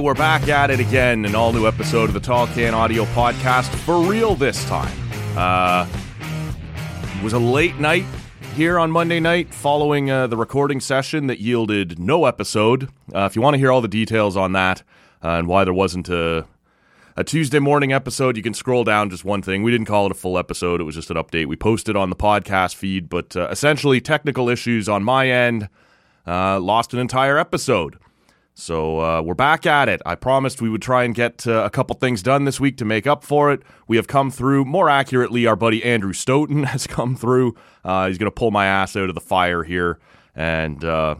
We're back at it again. An all new episode of the Tall Can Audio Podcast for real this time. Uh, it was a late night here on Monday night following uh, the recording session that yielded no episode. Uh, if you want to hear all the details on that uh, and why there wasn't a, a Tuesday morning episode, you can scroll down just one thing. We didn't call it a full episode, it was just an update. We posted on the podcast feed, but uh, essentially, technical issues on my end uh, lost an entire episode. So uh, we're back at it. I promised we would try and get uh, a couple things done this week to make up for it. We have come through. More accurately, our buddy Andrew Stoeten has come through. Uh, he's going to pull my ass out of the fire here and uh,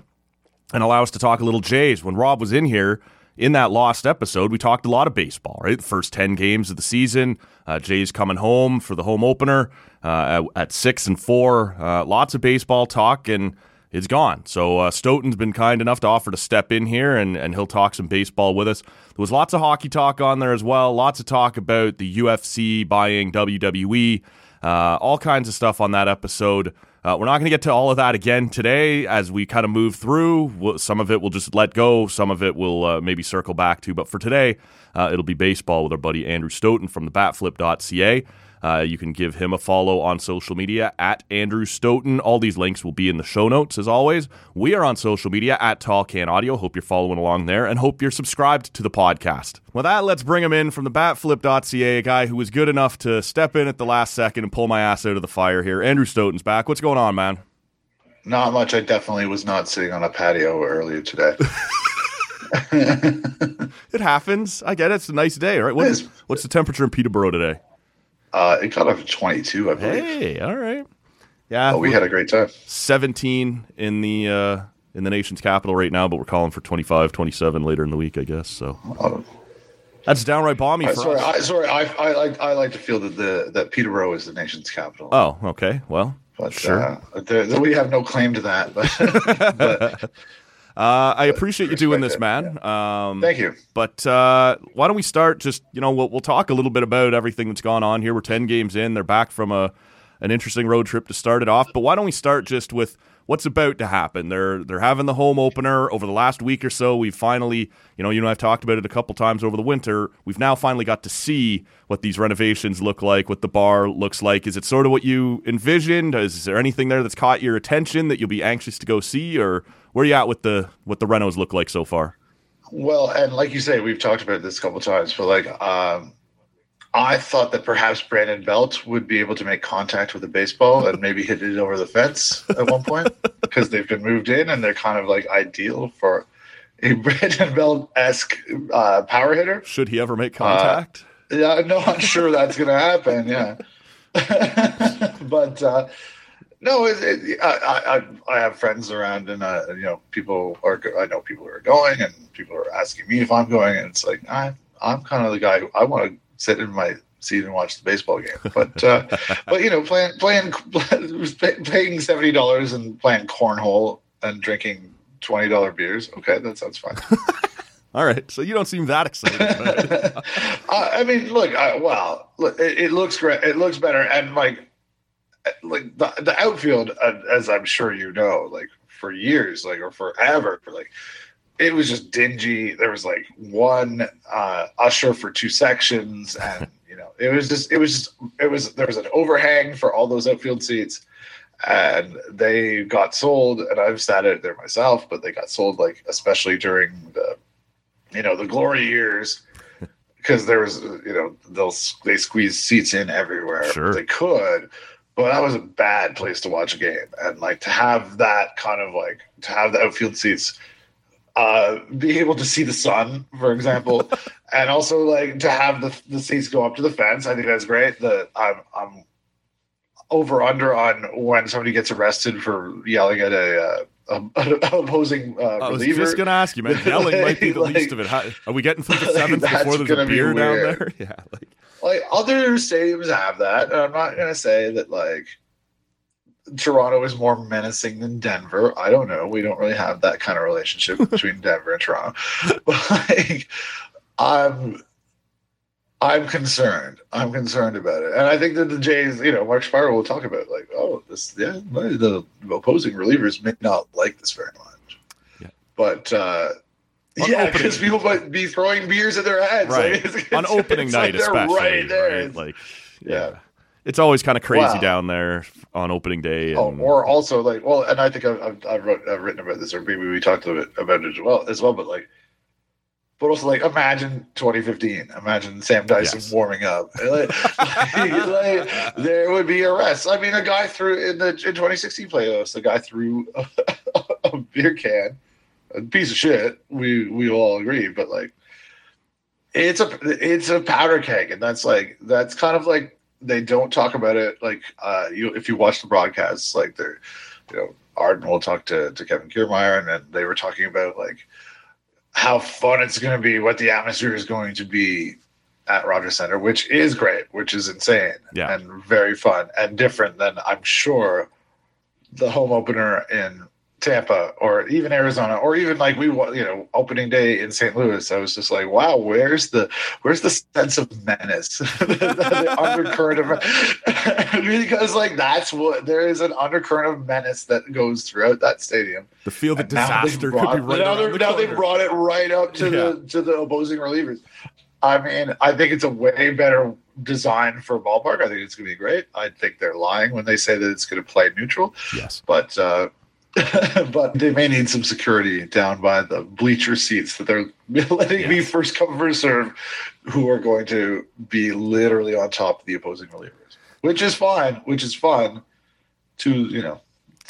and allow us to talk a little Jays. When Rob was in here in that lost episode, we talked a lot of baseball. Right, first ten games of the season. Uh, Jays coming home for the home opener uh, at, at, six and four. lots of baseball talk and is gone. So uh, Stoeten's been kind enough to offer to step in here and, and he'll talk some baseball with us. There was lots of hockey talk on there as well. Lots of talk about the UFC buying WWE, uh, all kinds of stuff on that episode. Uh, we're not going to get to all of that again today as we kind of move through. Some of it we'll just let go, some of it we'll uh, maybe circle back to. But for today, uh, it'll be baseball with our buddy Andrew Stoeten from the batflip.ca. Uh, you can give him a follow on social media at Andrew Stoeten. All these links will be in the show notes as always. We are on social media at Tall Can Audio. Hope you're following along there and hope you're subscribed to the podcast. With that, let's bring him in from the batflip.ca, a guy who was good enough to step in at the last second and pull my ass out of the fire here. Andrew Stoeten's back. What's going on, man? Not much. I definitely was not sitting on a patio earlier today. it happens. I get it. It's a nice day, right? What is, what's the temperature in Peterborough today? Uh, it got up to 22, I believe. Hey, all right. Yeah. Oh, we had a great time. 17 in the uh, in the nation's capital right now, but we're calling for 25, 27 later in the week, I guess. So oh. that's downright balmy. Uh, sorry, I, sorry. I, I like I like to feel that the that Peterborough is the nation's capital. Oh, okay. Well, but sure. Uh, there, we have no claim to that, but, but uh, I appreciate you doing this, man. Um, Thank you. But uh, why don't we start? Just you know, we'll, we'll talk a little bit about everything that's gone on here. We're ten games in. They're back from a an interesting road trip to start it off. But why don't we start just with what's about to happen. They're they're having the home opener over the last week or so. We've finally, you know, you know, I've talked about it a couple times over the winter. We've now finally got to see what these renovations look like, what the bar looks like. Is it sort of what you envisioned? Is there anything there that's caught your attention that you'll be anxious to go see, or where are you at with the what the renos look like so far? Well, and like you say, we've talked about this a couple times, but like um, I thought that perhaps Brandon Belt would be able to make contact with a baseball and maybe hit it over the fence at one point because they've been moved in and they're kind of like ideal for a Brandon Belt esque uh, power hitter. Should he ever make contact? Uh, yeah, no, I'm not sure that's going to happen. Yeah, but uh, no, it, it, I, I I have friends around and uh, you know people are I know people who are going and people are asking me if I'm going and it's like I I'm kind of the guy who I want to sit in my seat and watch the baseball game. But uh, but you know, playing playing paying seventy dollars and playing cornhole and drinking twenty dollar beers. Okay, that sounds fine. All right, so you don't seem that excited. uh, I mean, look, I, well, look, it, it, looks great. It looks better, and like, like the, the outfield, uh, as I'm sure you know, like for years, like or forever, like it was just dingy. There was like one uh, usher for two sections, and you know, it was just it was just it was there was an overhang for all those outfield seats, and they got sold. And I've sat out there myself, but they got sold like especially during the you know the glory years because there was you know they'll they squeeze seats in everywhere sure. they could. But that was a bad place to watch a game, and like to have that kind of like to have the outfield seats uh, be able to see the sun, for example, and also like to have the the seats go up to the fence. I think that's great. The I'm I'm over under on when somebody gets arrested for yelling at a. Uh, opposing uh, I was reliever. just going to ask you, man. Yelling might be the like, least of it. How, are we getting through the seventh like, before there's a beer be down there? Yeah, like like other stadiums have that. And I'm not going to say that like Toronto is more menacing than Denver. I don't know. We don't really have that kind of relationship between Denver and Toronto. But like, I'm I'm concerned. I'm concerned about it, and I think that the Jays, you know, Mark Shapiro will talk about it, like, oh, this, yeah, the opposing relievers may not like this very much, yeah. but uh, On yeah, because people might be throwing beers at their heads. right Like, it's- on it's- opening it's night like especially right there. right? Like yeah. It's always kind of crazy Wow. down there on opening day Oh, and, or also like, well, and I think I've, I've, I've, wrote, I've written about this, or maybe we talked a bit about it as well, as well. But like, but also like, imagine 2015. Imagine Sam Dyson Yes. warming up. Like, like, there would be arrests. I mean, a guy threw in the in 2016 playoffs. The guy threw a, a beer can, a piece of shit. We we all agree, but like, it's a it's a powder keg, and that's like that's kind of like they don't talk about it like uh you if you watch the broadcasts like they're you know Arden will talk to, to Kevin Kiermaier and then they were talking about like how fun it's going to be what the atmosphere is going to be at Rogers Center which is great which is insane Yeah. and very fun and different than I'm sure the home opener in Tampa or even Arizona or even like we you know opening day in St. Louis I was just like wow where's the where's the sense of menace? The, the undercurrent of because like that's what there is an undercurrent of menace that goes throughout that stadium. The feel that And disaster brought- could be right now, they're- the now they've brought it right up to the to the opposing relievers. I mean I think it's a way better design for a ballpark. I think it's gonna be great. I think they're lying when they say that it's gonna play neutral. Yes. But uh, but they may need some security down by the bleacher seats that they're letting be Yes. first come first serve, who are going to be literally on top of the opposing relievers, which is fine, which is fun, to you know,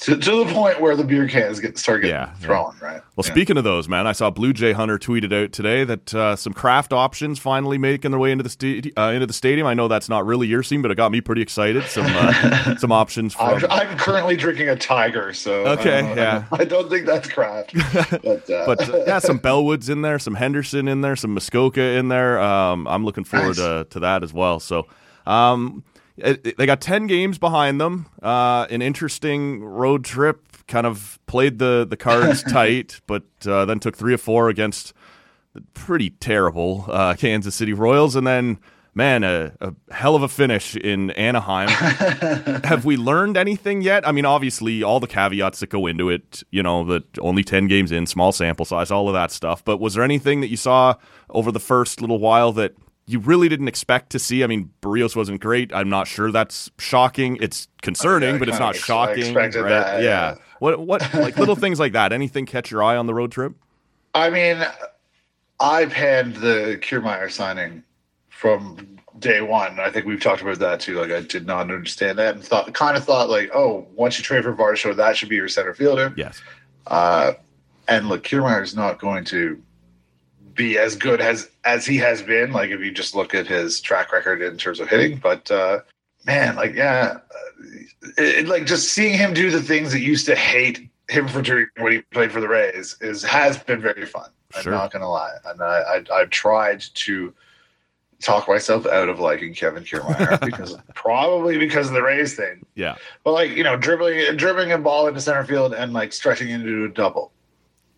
to, to the point where the beer cans get start getting Yeah, yeah. thrown, right? Well, Yeah. speaking of those, man, I saw Blue Jay Hunter tweeted out today that uh, some craft options finally making their way into the sta- uh, into the stadium. I know that's not really your scene, but it got me pretty excited. Some uh, some options from I'm, I'm currently drinking a tiger, so Okay, I yeah. I don't think that's craft, but uh, but uh, yeah, some Bellwoods in there, some Henderson in there, some Muskoka in there. Um, I'm looking forward to, to that as well. So, um, they got ten games behind them. Uh, an interesting road trip. Kind of played the the cards tight, but uh, then took three or four against the pretty terrible uh, Kansas City Royals, and then. Man, a, a hell of a finish in Anaheim. Have we learned anything yet? I mean, obviously, all the caveats that go into it, you know, that only 10 games in, small sample size, all of that stuff. But was there anything that you saw over the first little while that you really didn't expect to see? I mean, Berrios wasn't great. I'm not sure that's shocking. It's concerning, but it's not ex- shocking. right? that, yeah. yeah. What, what, like little things like that? Anything catch your eye on the road trip? I mean, I panned the Kiermaier signing from day one. I think we've talked about that too. Like I did not understand that and thought kind of thought like, oh, once you trade for Varsho, that should be your center fielder. Yes. Uh, and look, Kiermaier is not going to be as good as as he has been. Like if you just look at his track record in terms of hitting, but uh, man, like yeah, uh, it, it- like just seeing him do the things that used to hate him for doing when he played for the Rays is has been very fun. Sure. I'm not gonna lie, and I, I I've tried to talk myself out of liking Kevin Kiermaier because probably because of the Rays thing. Yeah. But like you know, dribbling dribbling a ball into center field and like stretching into a double,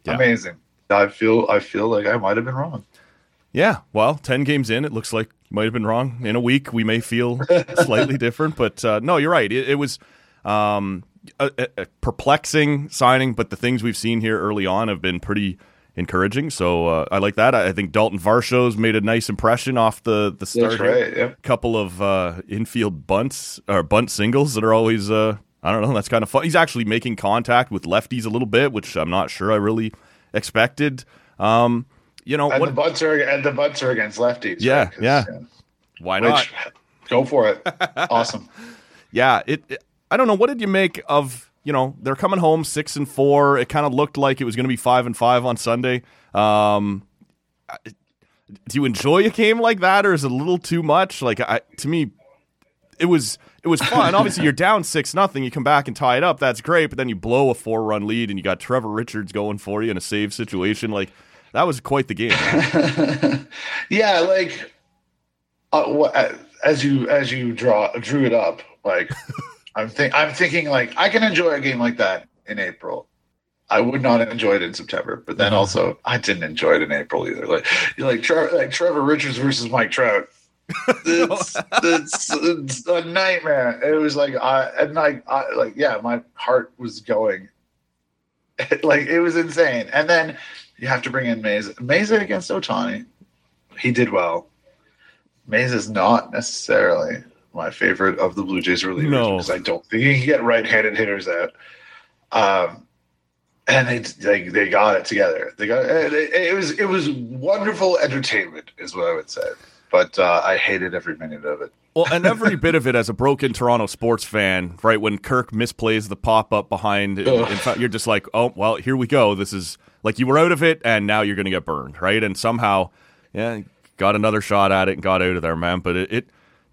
Yeah. amazing. I feel I feel like I might have been wrong. Yeah, well, 10 games in, it looks like you might have been wrong. In a week, we may feel slightly different, but uh, no, you're right. It, it was um, a, a- perplexing signing, but the things we've seen here early on have been pretty encouraging. So uh, I like that. I, I think Dalton Varsho's made a nice impression off the, the start. That's right. Yep. Couple of uh, infield bunts or bunt singles that are always, uh, I don't know, that's kind of fun. He's actually making contact with lefties a little bit, which I'm not sure I really expected. Um, you know, And what, the butts are and the butts are against lefties. Yeah, right? yeah. why not? Which, go for it. awesome. Yeah, it, it- I don't know. What did you make of? You know, they're coming home six and four. It kind of looked like it was going to be five and five on Sunday. Um, do you enjoy a game like that, or is it a little too much? Like, I, to me, it was it was fun. Obviously, you're down six nothing. You come back and tie it up. That's great. But then you blow a four run lead, and you got Trevor Richards going for you in a save situation. Like that was quite the game. yeah, like uh, what, as you as you draw drew it up, like I'm think I'm thinking like I can enjoy a game like that in April. I would not enjoy it in September, but then also I didn't enjoy it in April either. Like like, Tre- like Trevor Richards versus Mike Trout. It's, it's, it's a nightmare. It was like I and like I like yeah, my heart was going like it was insane. And then you have to bring in Mayza. Mayza against Ohtani, he did well. Mayza is not necessarily my favorite of the Blue Jays relievers No. because I don't think he can get right-handed hitters out. Um, and they they they got it together. They got it, it, it was it was wonderful entertainment, is what I would say. But uh, I hated every minute of it. Well, and every bit of it as a broken Toronto sports fan, right? When Kirk misplays the pop up behind, in, fact, you're just like, oh, well, here we go. This is like you were out of it, and now you're going to get burned, right? And somehow, yeah, got another shot at it and got out of there, man. But it, it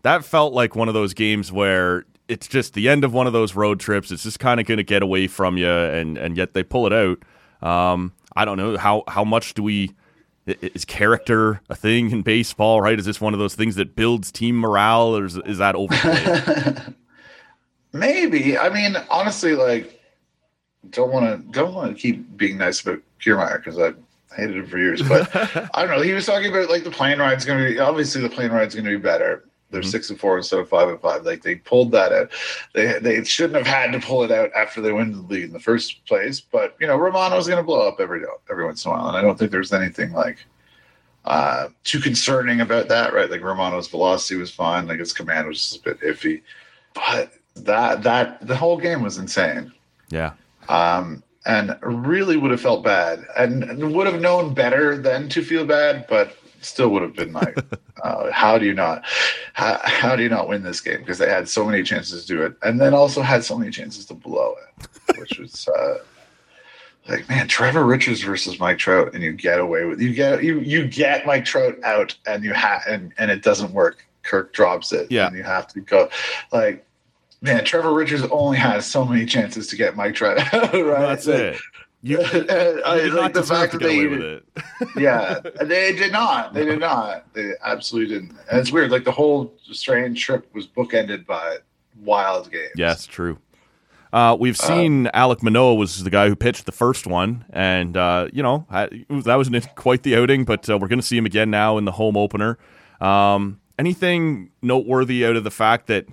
that felt like one of those games where it's just the end of one of those road trips. It's just kind of going to get away from you, and and yet they pull it out. Um, I don't know how how much do we is character a thing in baseball, right? Is this one of those things that builds team morale, or is, is that overplayed? Maybe. I mean, honestly, like, don't want to don't want to keep being nice about Kiermaier because I hated him for years. But I don't know. He was talking about like the plane ride's going to be obviously the plane ride's going to be better. They're Mhm. six and four instead of five and five. Like they pulled that out. They they shouldn't have had to pull it out after they win the league in the first place. But you know, Romano's going to blow up every every once in a while, and I don't think there's anything like uh too concerning about that. Right? Like Romano's velocity was fine. Like his command was just a bit iffy, but that that the whole game was insane yeah, um, and really would have felt bad and would have known better than to feel bad, but still would have been like, uh, how do you not, how, how do you not win this game? Because they had so many chances to do it, and then also had so many chances to blow it, which was. Uh, like man, Trevor Richards versus Mike Trout, and you get away with you get you you get Mike Trout out, and you have and and it doesn't work. Kirk drops it, Yeah. and you have to go like man. Trevor Richards only has so many chances to get Mike Trout out, right? that's it. You, I, you like not the fact that they away with it. yeah, they did not. They did not. They absolutely didn't. And it's weird. Like the whole strange trip was bookended by wild games. Yes, true. Uh, we've seen Alek Manoah was the guy who pitched the first one, and uh, you know ha- that was an- quite the outing. But uh, we're going to see him again now in the home opener. Um, anything noteworthy out of the fact that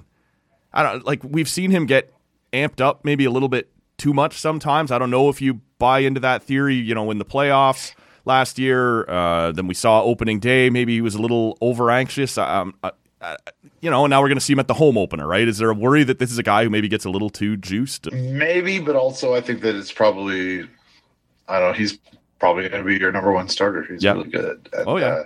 I don't like we've seen him get amped up maybe a little bit too much sometimes. I don't know if you buy into that theory. You know, in the playoffs last year, uh, then we saw opening day. Maybe he was a little over anxious. Um, you know, and now we're going to see him at the home opener, right? Is there a worry that this is a guy who maybe gets a little too juiced? Maybe, but also I think that it's probably I don't know, he's probably gonna be your number one starter. He's Yep. really good. And, Oh, yeah. Uh,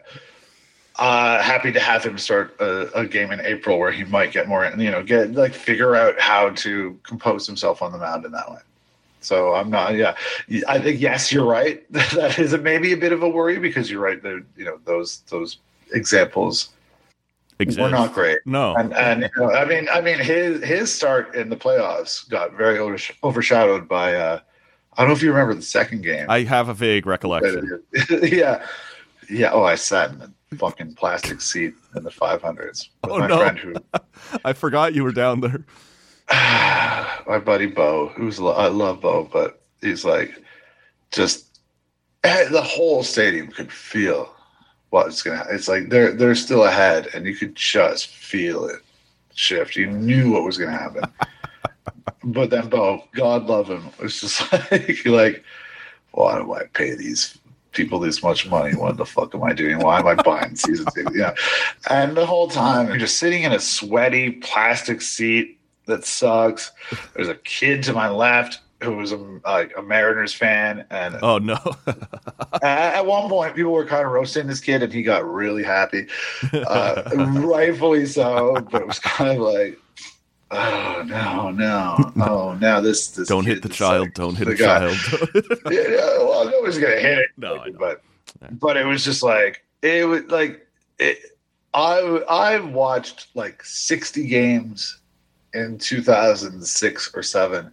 uh, happy to have him start a, a game in April where he might get more, you know, get like figure out how to compose himself on the mound in that way. So I'm not, yeah, I think yes, you're right. that is a, maybe a bit of a worry because you're right. That you know those those examples Exist. were not great. No. And, and you know, I mean, I mean, his his start in the playoffs got very overshadowed by. Uh, I don't know if you remember the second game. I have a vague recollection. yeah, yeah. Oh, I sat in the fucking plastic seat in the 500s with Oh, my no. friend who, I forgot you were down there. my buddy Bo, who's lo- I love Bo, but he's like, just eh, the whole stadium could feel what's gonna. It's like they're they're still ahead, and you could just feel it shift. You knew what was gonna happen. but then Bo, God love him, was just like like, why do I pay these people this much money? What the fuck am I doing? Why am I buying season tickets? Yeah, and the whole time you're just sitting in a sweaty plastic seat that sucks. There's a kid to my left who was a, like a Mariners fan, and Oh no. at, at one point people were kind of roasting this kid, and he got really happy, uh, rightfully so. But it was kind of like, oh no, no, oh now this this don't hit the child. like don't hit the child. yeah, well, nobody's gonna hit it. No, but but it was just like it was like it. I I watched like sixty games in two thousand six or seven,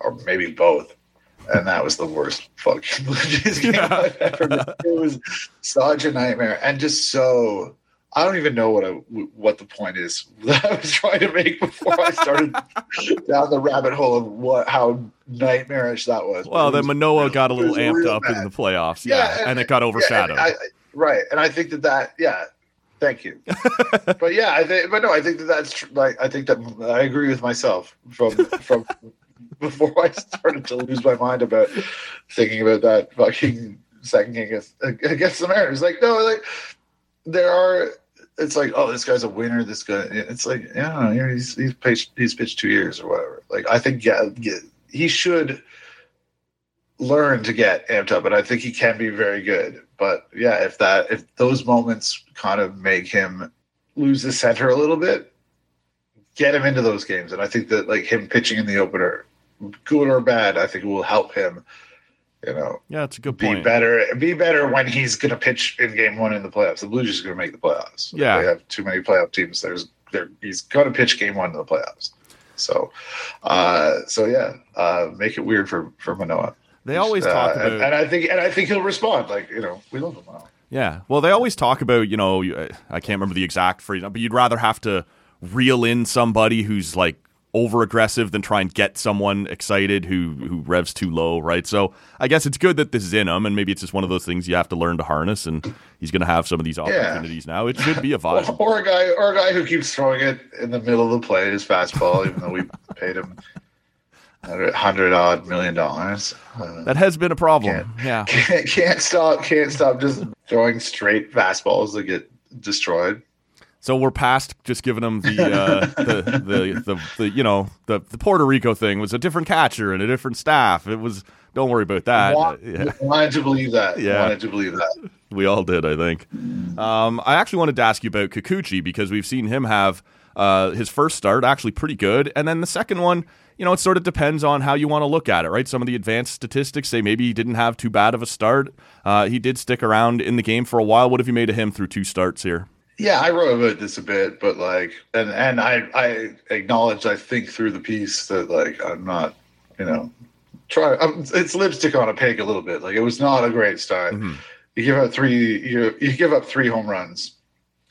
or maybe both, and that was the worst fucking Blue Jays game. I've ever. Been. It was such a nightmare, and just so. I don't even know what I, what the point is that I was trying to make before I started down the rabbit hole of what how nightmarish that was. well, It then Manoah got a little amped up bad. in the playoffs. Yeah, and, it got yeah, overshadowed. and I, I- right, and I think that that yeah. Thank you, but yeah, I think, but no, I think that that's tr- like I think that I agree with myself from from before I started to lose my mind about thinking about that fucking second game against, against the Mariners. Like no, like there are. It's like oh, this guy's a winner. This guy. It's like yeah, he's he's pitched he's pitched two years or whatever. Like I think yeah, he should learn to get amped up, and I think he can be very good. But yeah, if that if those moments kind of make him lose the center a little bit, get him into those games. And I think that like him pitching in the opener, good or bad, I think it will help him. You know, yeah, it's a good be point. better, be better when he's going to pitch in game one in the playoffs. The Blue Jays are going to make the playoffs. Yeah, they have too many playoff teams. There's there he's going to pitch game one in the playoffs. So, uh, so yeah, uh, make it weird for for Manoah. They always talk uh, about, and, and, I think, and I think he'll respond. Like you know, we love him. Now. Yeah, well, they always talk about you know, I can't remember the exact phrase, but you'd rather have to reel in somebody who's like over aggressive than try and get someone excited who who revs too low, right? So I guess it's good that this is in him, and maybe it's just one of those things you have to learn to harness. And he's going to have some of these opportunities yeah. now. It should be a vibe. or, or a guy, or a guy who keeps throwing it in the middle of the play, his fastball, even though we paid him hundred odd million dollars. Uh, that has been a problem. Can't, yeah, can't, can't stop, can't stop just throwing straight fastballs that get destroyed. So we're past just giving them the, uh, the, the, the the you know the the Puerto Rico thing was a different catcher and a different staff. It was don't worry about that. Want, yeah. Wanted to believe that. Yeah, wanted to believe that. We all did, I think. Um, I actually wanted to ask you about Kikuchi because we've seen him have uh, his first start actually pretty good, and then the second one. You know, it sort of depends on how you want to look at it, right? Some of the advanced statistics say maybe he didn't have too bad of a start. Uh, he did stick around in the game for a while. What have you made of him through two starts here? Yeah, I wrote about this a bit, but like, and and I I acknowledge I think through the piece that like I'm not, you know, try. I'm, it's lipstick on a pig a little bit. Like it was not a great start. Mm-hmm. You give up three. You you give up three home runs.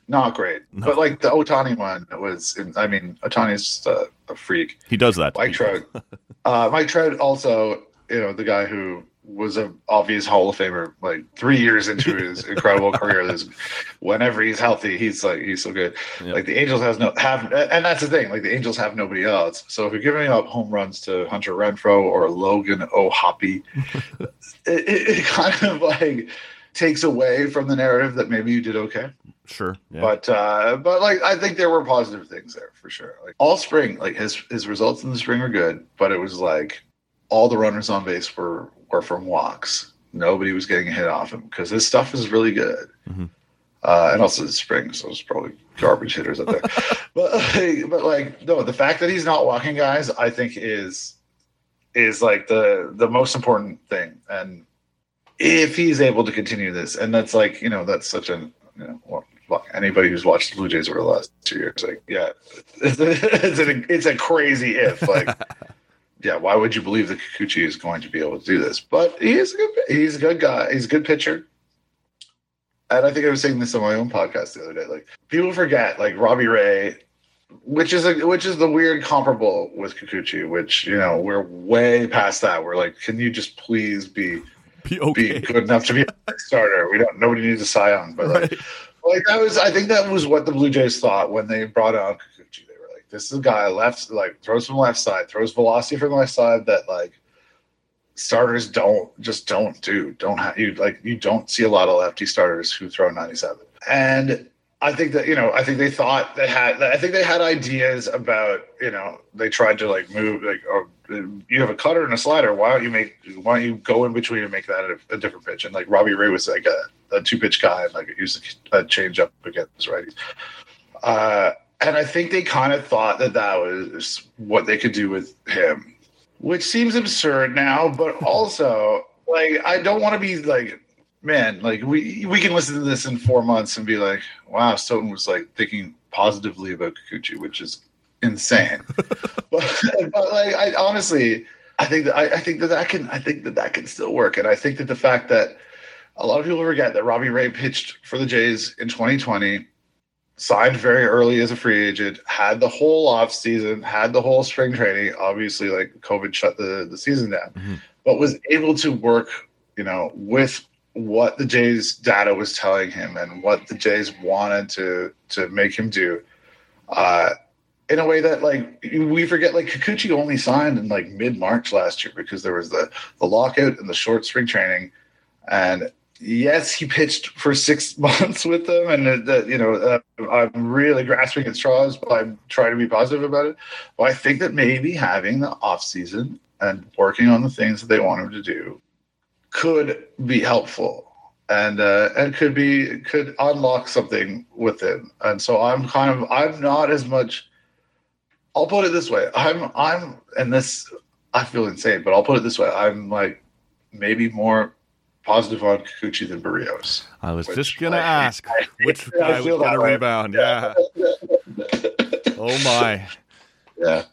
Not great, no. but like the Ohtani one was. I mean, Ohtani's just a, a freak. He does that. Mike Trout. uh, Mike Trout also, you know, the guy who was an obvious Hall of Famer. Like three years into his incredible career, this whenever he's healthy, he's like he's so good. Yep. Like the Angels has no have, and that's the thing. Like the Angels have nobody else. So if you're giving up home runs to Hunter Renfroe or Logan O'Hoppe, it, it, it kind of like takes away from the narrative that maybe you did okay. Sure. Yeah. But uh but like I think there were positive things there for sure. Like all spring, like his his results in the spring were good, but it was like all the runners on base were were from walks. Nobody was getting a hit off him because his stuff is really good. Mm-hmm. Uh, and also the spring, so it's probably garbage hitters up there. but like, but like no, the fact that he's not walking guys, I think is is like the the most important thing. And if he's able to continue this, and that's like you know that's such a you know well, anybody who's watched the Blue Jays over the last two years, like yeah, it's a, it's a crazy if like yeah, why would you believe that Kikuchi is going to be able to do this? But he is a good he's a good guy. He's a good pitcher. And I think I was saying this on my own podcast the other day. Like people forget, like Robbie Ray, which is a which is the weird comparable with Kikuchi, which you know we're way past that. We're like, can you just please be be, okay. be good enough to be a starter? We don't. Nobody needs a Young, but like, right. like that was. I think that was what the Blue Jays thought when they brought Kikuchi. This is a guy left like throws from the left side, throws velocity from the left side that like starters don't just don't do. Don't have you like you don't see a lot of lefty starters who throw 97. And I think that you know, I think they thought they had. I think they had ideas about you know they tried to like move like oh you have a cutter and a slider. Why don't you make? Why don't you go in between and make that a, a different pitch? And like Robbie Ray was like a, a two pitch guy and like used a change up against righties. Uh, and I think they kind of thought that that was what they could do with him, which seems absurd now, but also like I don't want to be like, man, like we we can listen to this in four months and be like, wow, Stoeten was like thinking positively about Kikuchi, which is insane. but, but like I honestly, I think that I, I think that that can I think that that can still work, and I think that the fact that a lot of people forget that Robbie Ray pitched for the Jays in 2020 signed very early as a free agent, had the whole off season, had the whole spring training. Obviously, like COVID shut the, the season down, mm-hmm. but was able to work, you know, with what the Jays data was telling him and what the Jays wanted to to make him do. Uh, in a way that like we forget like Kikuchi only signed in like mid March last year because there was the the lockout and the short spring training and yes, he pitched for six months with them, and that you know uh, I'm really grasping at straws, but I'm trying to be positive about it. I think that maybe having the off season and working on the things that they want him to do could be helpful, and uh, and could be could unlock something with him. And so I'm kind of I'm not as much. I'll put it this way: I'm I'm and this I feel insane, but I'll put it this way: I'm like maybe more positive on Kikuchi than Berrios. I was just gonna I, ask I, which guy was gonna rebound. Yeah. oh my. Yeah.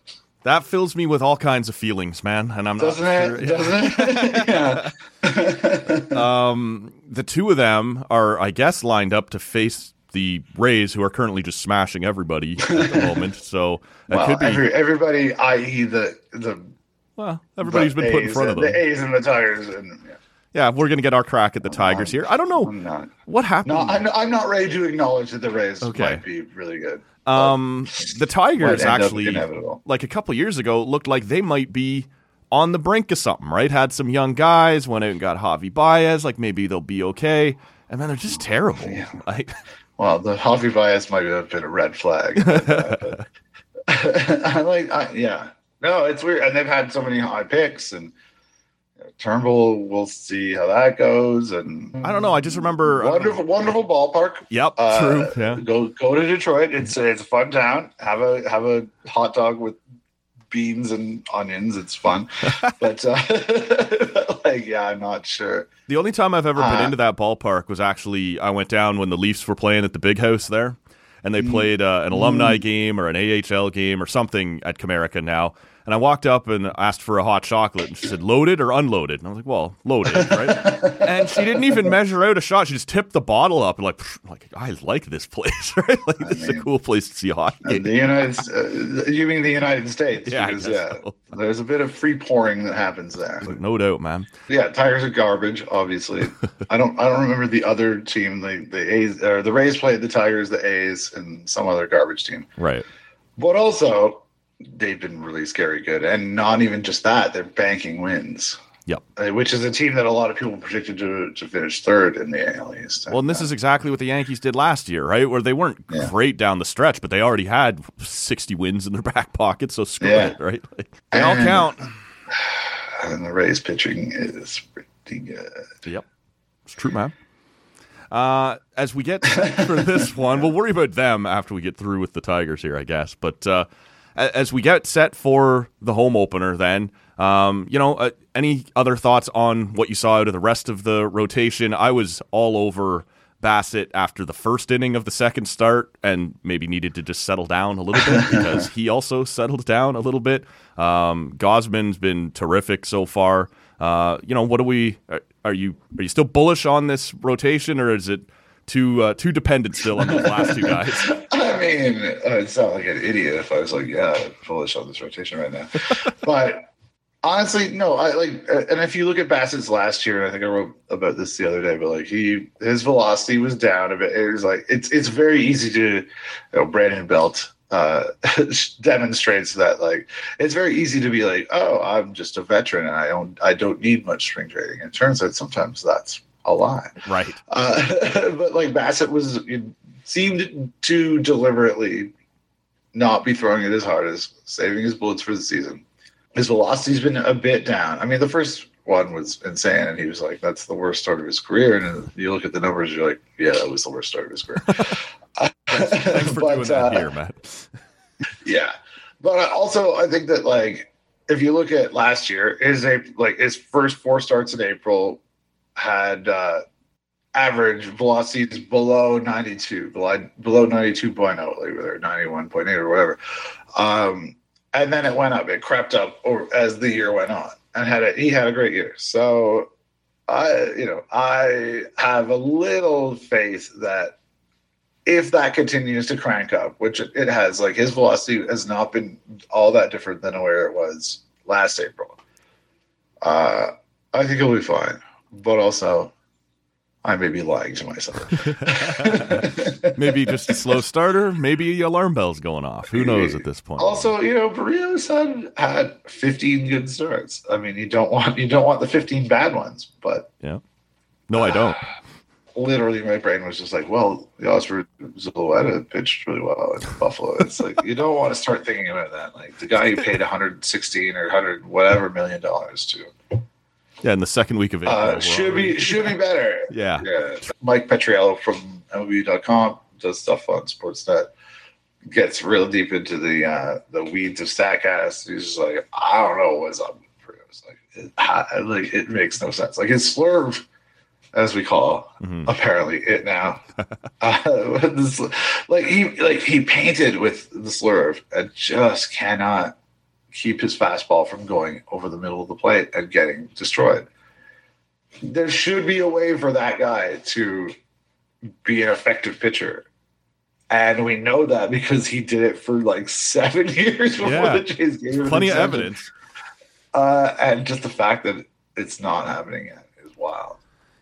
That fills me with all kinds of feelings, man, and I'm doesn't not it? Sure. Doesn't it? yeah. um, the two of them are, I guess, lined up to face the Rays, who are currently just smashing everybody at the moment. So well, could be every, everybody, i.e., the the well, everybody's been put in front of them. The A's and the Tigers, and yeah. Yeah, we're going to get our crack at the Tigers here. I don't know what happened. No, I'm, I'm, not ready to acknowledge that the Rays okay. might be really good. Um, the Tigers actually, like a couple years ago, looked like they might be on the brink of something. Right? Had some young guys. Went out and got Javi Baez. Like maybe they'll be okay. And then they're just terrible. Yeah. Like, well, the Javi Baez might have been a red flag. I like, I, yeah, no, it's weird, and they've had so many high picks and Turnbull, we'll see how that goes. And I don't know. I just remember wonderful, wonderful ballpark. Yep, uh, true. Yeah, go go to Detroit. It's it's a fun town. Have a have a hot dog with beans and onions. It's fun, but uh, like yeah, I'm not sure. The only time I've ever uh, been into that ballpark was actually I went down when the Leafs were playing at the Big House there and they mm. played uh, an alumni mm. game or an AHL game or something at Comerica now. And I walked up and asked for a hot chocolate, and she said, "Loaded or unloaded?" And I was like, "Well, loaded, right?" and she didn't even measure out a shot; she just tipped the bottle up and like, like I like this place, right? Like this mean, is a cool place to see hockey. The United, uh, you mean the United States? Yeah, because, yeah. So. There's a bit of free pouring that happens there. No doubt, man. Yeah, Tigers are garbage. Obviously, I don't. I don't remember the other team. The the A's or the Rays played the Tigers, the A's, and some other garbage team. Right. But also, they've been really scary good, and not even just that, they're banking wins. Yep. Uh, which is a team that a lot of people predicted to, to finish third in the AL East. Well, and this is exactly what the Yankees did last year, right? Where they weren't yeah. great down the stretch, but they already had 60 wins in their back pocket, so screw yeah. it, right? Like, they all count. And the Rays pitching is pretty good. Yep. It's true, man. Uh, as we get for this one, we'll worry about them after we get through with the Tigers here, I guess. But uh, as we get set for the home opener, then um, you know, uh, any other thoughts on what you saw out of the rest of the rotation? I was all over Bassitt after the first inning of the second start, and maybe needed to just settle down a little bit because he also settled down a little bit. Um, Gausman's been terrific so far. Uh, you know, what do we? Are you are you still bullish on this rotation, or is it too uh, too dependent still on those last two guys? I mean, I'd sound like an idiot if I was like, yeah, I'm bullish on this rotation right now. but honestly, no. I like, uh, and if you look at Bassitt's last year, and I think I wrote about this the other day, but like he, his velocity was down a bit. It was like it's it's very easy to, you know, Brandon Belt uh, demonstrates that like it's very easy to be like, oh, I'm just a veteran and I don't I don't need much spring training. It turns out sometimes that's a lot, right? Uh, but like Bassett was seemed to deliberately not be throwing it as hard as saving his bullets for the season. His velocity's been a bit down. I mean, the first one was insane, and he was like, "That's the worst start of his career." And you look at the numbers, you're like, "Yeah, that was the worst start of his career." Thanks for but, doing that uh, here, Matt. yeah, but also I think that like if you look at last year, his A like his first four starts in April had uh, average velocities below 92, below, below 92.0, like or 91.8 or whatever. Um, and then it went up, it crept up over, as the year went on and had a, he had a great year. So I, you know, I have a little faith that if that continues to crank up, which it has, like his velocity has not been all that different than where it was last April. Uh, I think he'll be fine, but also I may be lying to myself. maybe just a slow starter. Maybe the alarm bells going off. Who knows at this point? Also, you know, Berrios had had 15 good starts. I mean, you don't want you don't want the 15 bad ones, but yeah. No, I don't. literally my brain was just like, well, the Oscar Zulueta pitched really well in Buffalo. It's like you don't want to start thinking about that. Like the guy you paid 116 or 100 whatever million dollars to. Yeah, in the second week of it, uh, should be should be better. yeah. Yeah, Mike Petriello from MLB.com does stuff on Sportsnet. Gets real deep into the uh, the weeds of Statcast. He's just like, I don't know what's up. Like, it, like it makes no sense. Like his slurve, as we call Mhm. apparently it now. uh, this, like he like he painted with the slurve and just cannot keep his fastball from going over the middle of the plate and getting destroyed. There should be a way for that guy to be an effective pitcher. And we know that because he did it for like seven years before Yeah. the Jays gave him Plenty of evidence. Uh, and just the fact that it's not happening yet is wild.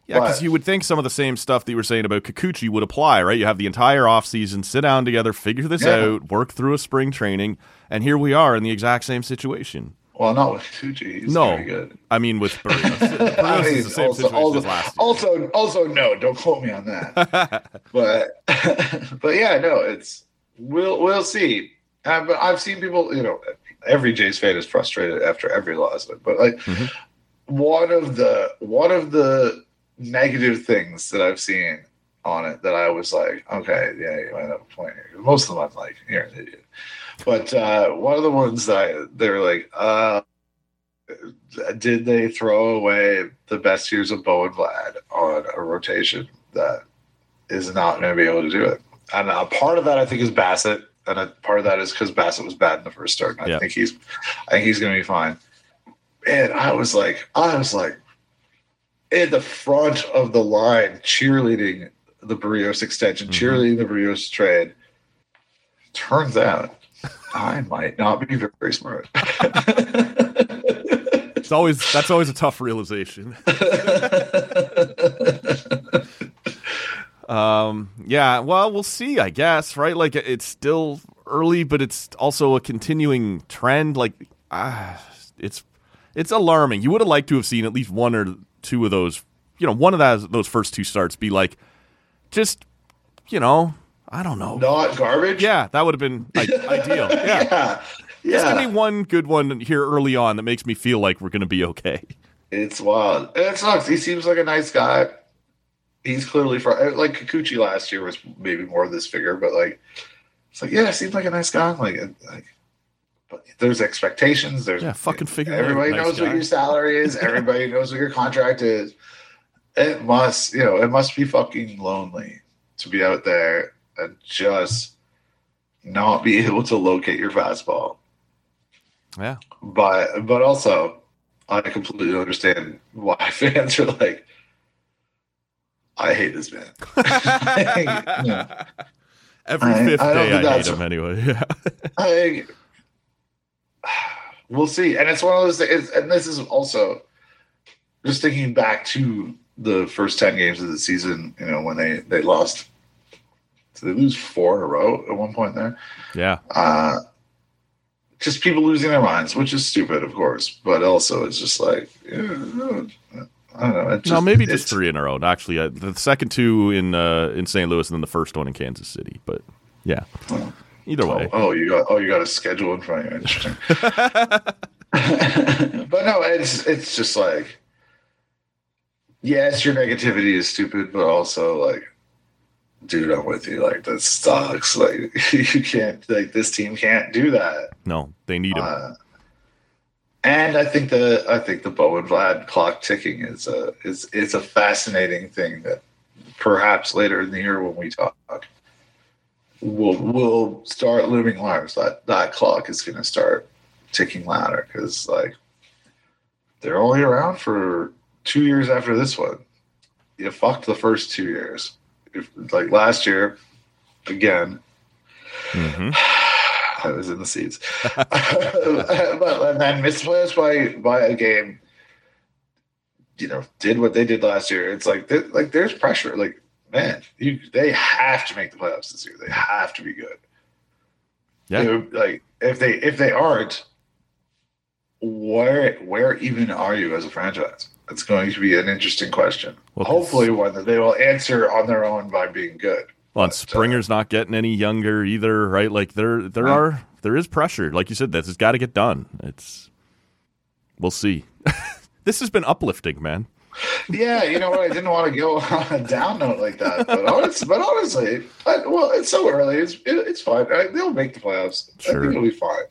Yeah, because you would think some of the same stuff that you were saying about Kikuchi would apply, right? You have the entire offseason, sit down together, figure this Yeah. out, work through a spring training, and here we are in the exact same situation. Well, not with Tucci. He's No. very good. I mean, with. Berrios I mean, the same also, situation also, as last year. also, also, no, don't quote me on that. but, but yeah, no, it's we'll we'll see. But I've seen people, you know, every Jays fan is frustrated after every loss, but like Mhm. one of the one of the negative things that I've seen on it that I was like, okay, yeah, you might have a point here. Most of them I'm like, you're an idiot. But uh, one of the ones that I, they were like, uh, did they throw away the best years of Bo and Vlad on a rotation that is not going to be able to do it? And a part of that, I think, is Bassitt, and a part of that is because Bassitt was bad in the first start. And I think he's, I think he's going to be fine. And I was like, I was like, in the front of the line, cheerleading the Berrios extension, Mhm. cheerleading the Berrios trade. Turns out, I might not be very smart. It's always that's always a tough realization. Um, yeah, well, we'll see, I guess, right? Like it's still early, but it's also a continuing trend. Like, ah, it's it's alarming. You would have liked to have seen at least one or two of those, you know, one of those those first two starts be like, just, you know, I don't know. Not garbage. Yeah, that would have been like, ideal. Yeah. yeah. Just give Yeah. me one good one here early on that makes me feel like we're going to be okay. It's wild. It sucks. He seems like a nice guy. He's clearly fr- like Kikuchi last year was maybe more of this figure, but like it's like yeah, seems like a nice guy. Like, like but there's expectations. There's Yeah, fucking figure Everybody nice knows guy. what your salary is. Everybody knows what your contract is. It must, you know, it must be fucking lonely to be out there and just not be able to locate your fastball. Yeah. But but also, I completely understand why fans are like, I hate this man. Yeah. Every I- fifth I day I hate him anyway. Yeah. I we'll see, and it's one of those things. And this is also just thinking back to the first ten games of the season. You know, when they they lost, did they lose four in a row at one point there? Yeah. Uh, just people losing their minds, which is stupid, of course, but also it's just like yeah, I don't know. Just, no, maybe just three in a row. Actually, uh, the second two in uh, in St. Louis, and then the first one in Kansas City. But yeah, Oh. either Oh, way. oh, you got oh, you got a schedule in front of you. Interesting. but no, it's it's just like yes, your negativity is stupid, but also like, dude, I'm with you. Like that sucks. Like you can't like this team can't do that. No, they need him. Uh, and I think the I think the Bo and Vlad clock ticking is a is is a fascinating thing that perhaps later in the year when we talk we'll we'll start looming large. That that clock is going to start ticking louder because like they're only around for two years after this one. You fucked the first two years. Like last year, again, hmm I was in the seats. but and then playoffs by by a game. You know, did what they did last year. It's like like there's pressure. Like man, you they have to make the playoffs this year. They have to be good. Yeah. Know, like if they if they aren't, where where even are you as a franchise? It's going to be an interesting question. Well, Hopefully, one that they will answer on their own by being good. Well, and uh, Springer's not getting any younger either, right? Like there, there are, there is pressure. Like you said, this has got to get done. It's, we'll see. this has been uplifting, man. Yeah, you know what? I didn't want to go on a down note like that, but honestly, but honestly, I, well, it's so early. It's it, it's fine. I, they'll make the playoffs. I Sure. think it'll be fine.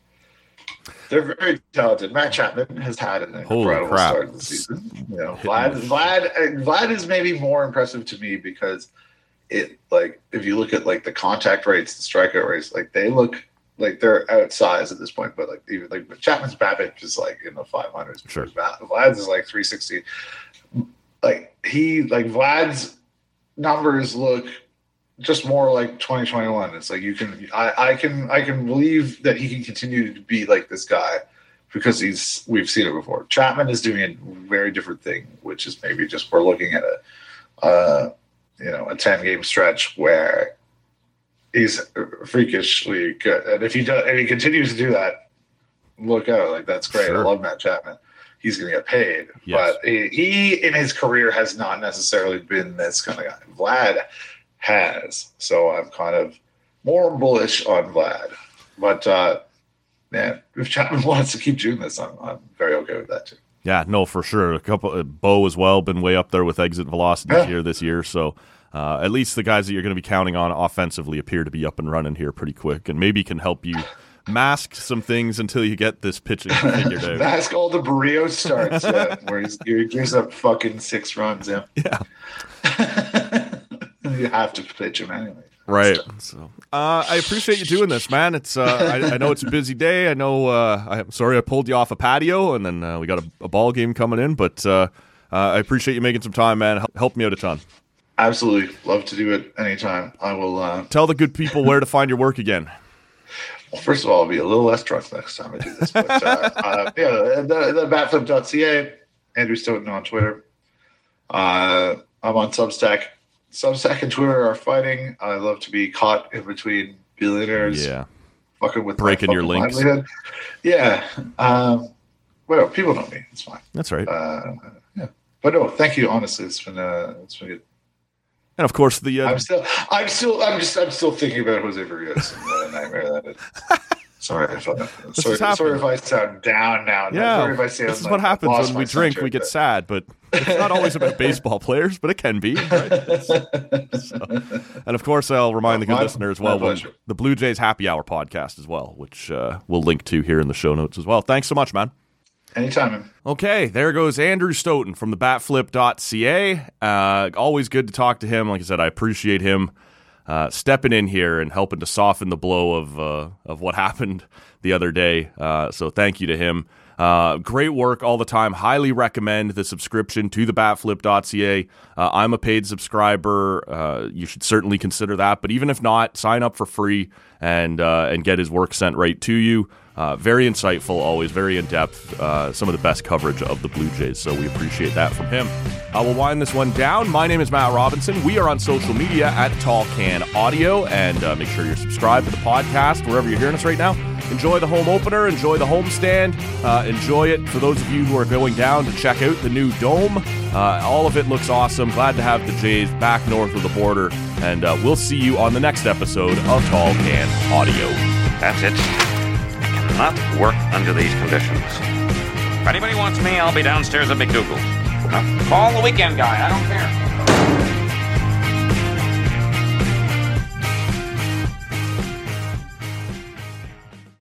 They're very talented. Matt Chapman has had an Holy incredible crap. start of the season. You know, Vlad, Vlad, Vlad is maybe more impressive to me because it like if you look at like the contact rates, the strikeout rates, like they look like they're outsized at this point. But like even like Chapman's BABIP is like in the five hundreds. Sure. Vlad's is like three sixty. Like he like Vlad's numbers look just more like 2021 it's like you can I, I can i can believe that he can continue to be like this guy because he's we've seen it before. Chapman is doing a very different thing which is maybe just we're looking at a uh you know a 10 game stretch where he's freakishly good. And if he does and he continues to do that look out. Like that's great. Sure. i love matt chapman. He's going to get paid. Yes. but he, he in his career has not necessarily been this kind of guy. Vlad has. So I'm kind of more bullish on Vlad. But uh, man, if Chapman wants to keep doing this, I'm, I'm very okay with that too. Yeah, no, for sure. A couple, uh, Bo as well, been way up there with exit velocity Yeah. here this year. So uh, at least the guys that you're going to be counting on offensively appear to be up and running here pretty quick, and maybe can help you mask some things until you get this pitching figured out. That's all the Berrios starts, yeah, where he gives up fucking six runs. Yeah, Yeah. you have to pitch him anyway. Right. So uh, I appreciate you doing this, man. It's uh, I, I know it's a busy day. I know. Uh, I'm sorry I pulled you off a patio, and then uh, we got a, a ball game coming in. But uh, uh, I appreciate you making some time, man. Help, help me out a ton. Absolutely, love to do it anytime. I will. Uh, Tell the good people where to find your work again. Well, first of all, I'll be a little less drunk next time I do this. But uh, uh, yeah, the, the batflip.ca, Andrew Stoeten on Twitter. Uh, I'm on Substack. Substack and Twitter are fighting. I love to be caught in between billionaires Yeah. fucking with Breaking your links. livelihood. Yeah. Um, well, people know me. It's fine. That's right. Uh, yeah. But no, thank you. Honestly, it's been uh, it's been good. And of course, the uh, I'm still, I'm still, I'm just, I'm still thinking about Jose Vargas and what a nightmare that is. Sorry if I, sorry, sorry if I sound down now. yeah, sorry if I sound this is like what happens when we drink. center, We get but- sad, but it's not always about baseball players, but it can be. Right? And of course, I'll remind the good listener as well when the Blue Jays Happy Hour podcast as well, which uh, we'll link to here in the show notes as well. Thanks so much, man. Anytime. man. Okay, there goes Andrew Stoeten from the batflip.ca. Uh, always good to talk to him. Like I said, I appreciate him uh, stepping in here and helping to soften the blow of uh, of what happened the other day. Uh, so thank you to him. Uh, great work all the time. Highly recommend the subscription to the batflip.ca. Uh, I'm a paid subscriber. Uh, you should certainly consider that. But even if not, sign up for free and and get his work sent right to you. Uh, very insightful, always very in depth. Uh, some of the best coverage of the Blue Jays, so we appreciate that from him. I will wind this one down. My name is Matt Robinson. We are on social media at Tall Can Audio, and uh, make sure you're subscribed to the podcast wherever you're hearing us right now. Enjoy the home opener, enjoy the homestand, uh, enjoy it for those of you who are going down to check out the new dome. Uh, all of it looks awesome. Glad to have the Jays back north of the border, and uh, we'll see you on the next episode of Tall Can Audio. That's it. Cannot work under these conditions. If anybody wants me, I'll be downstairs at McDougal's. Call the weekend guy. I don't care.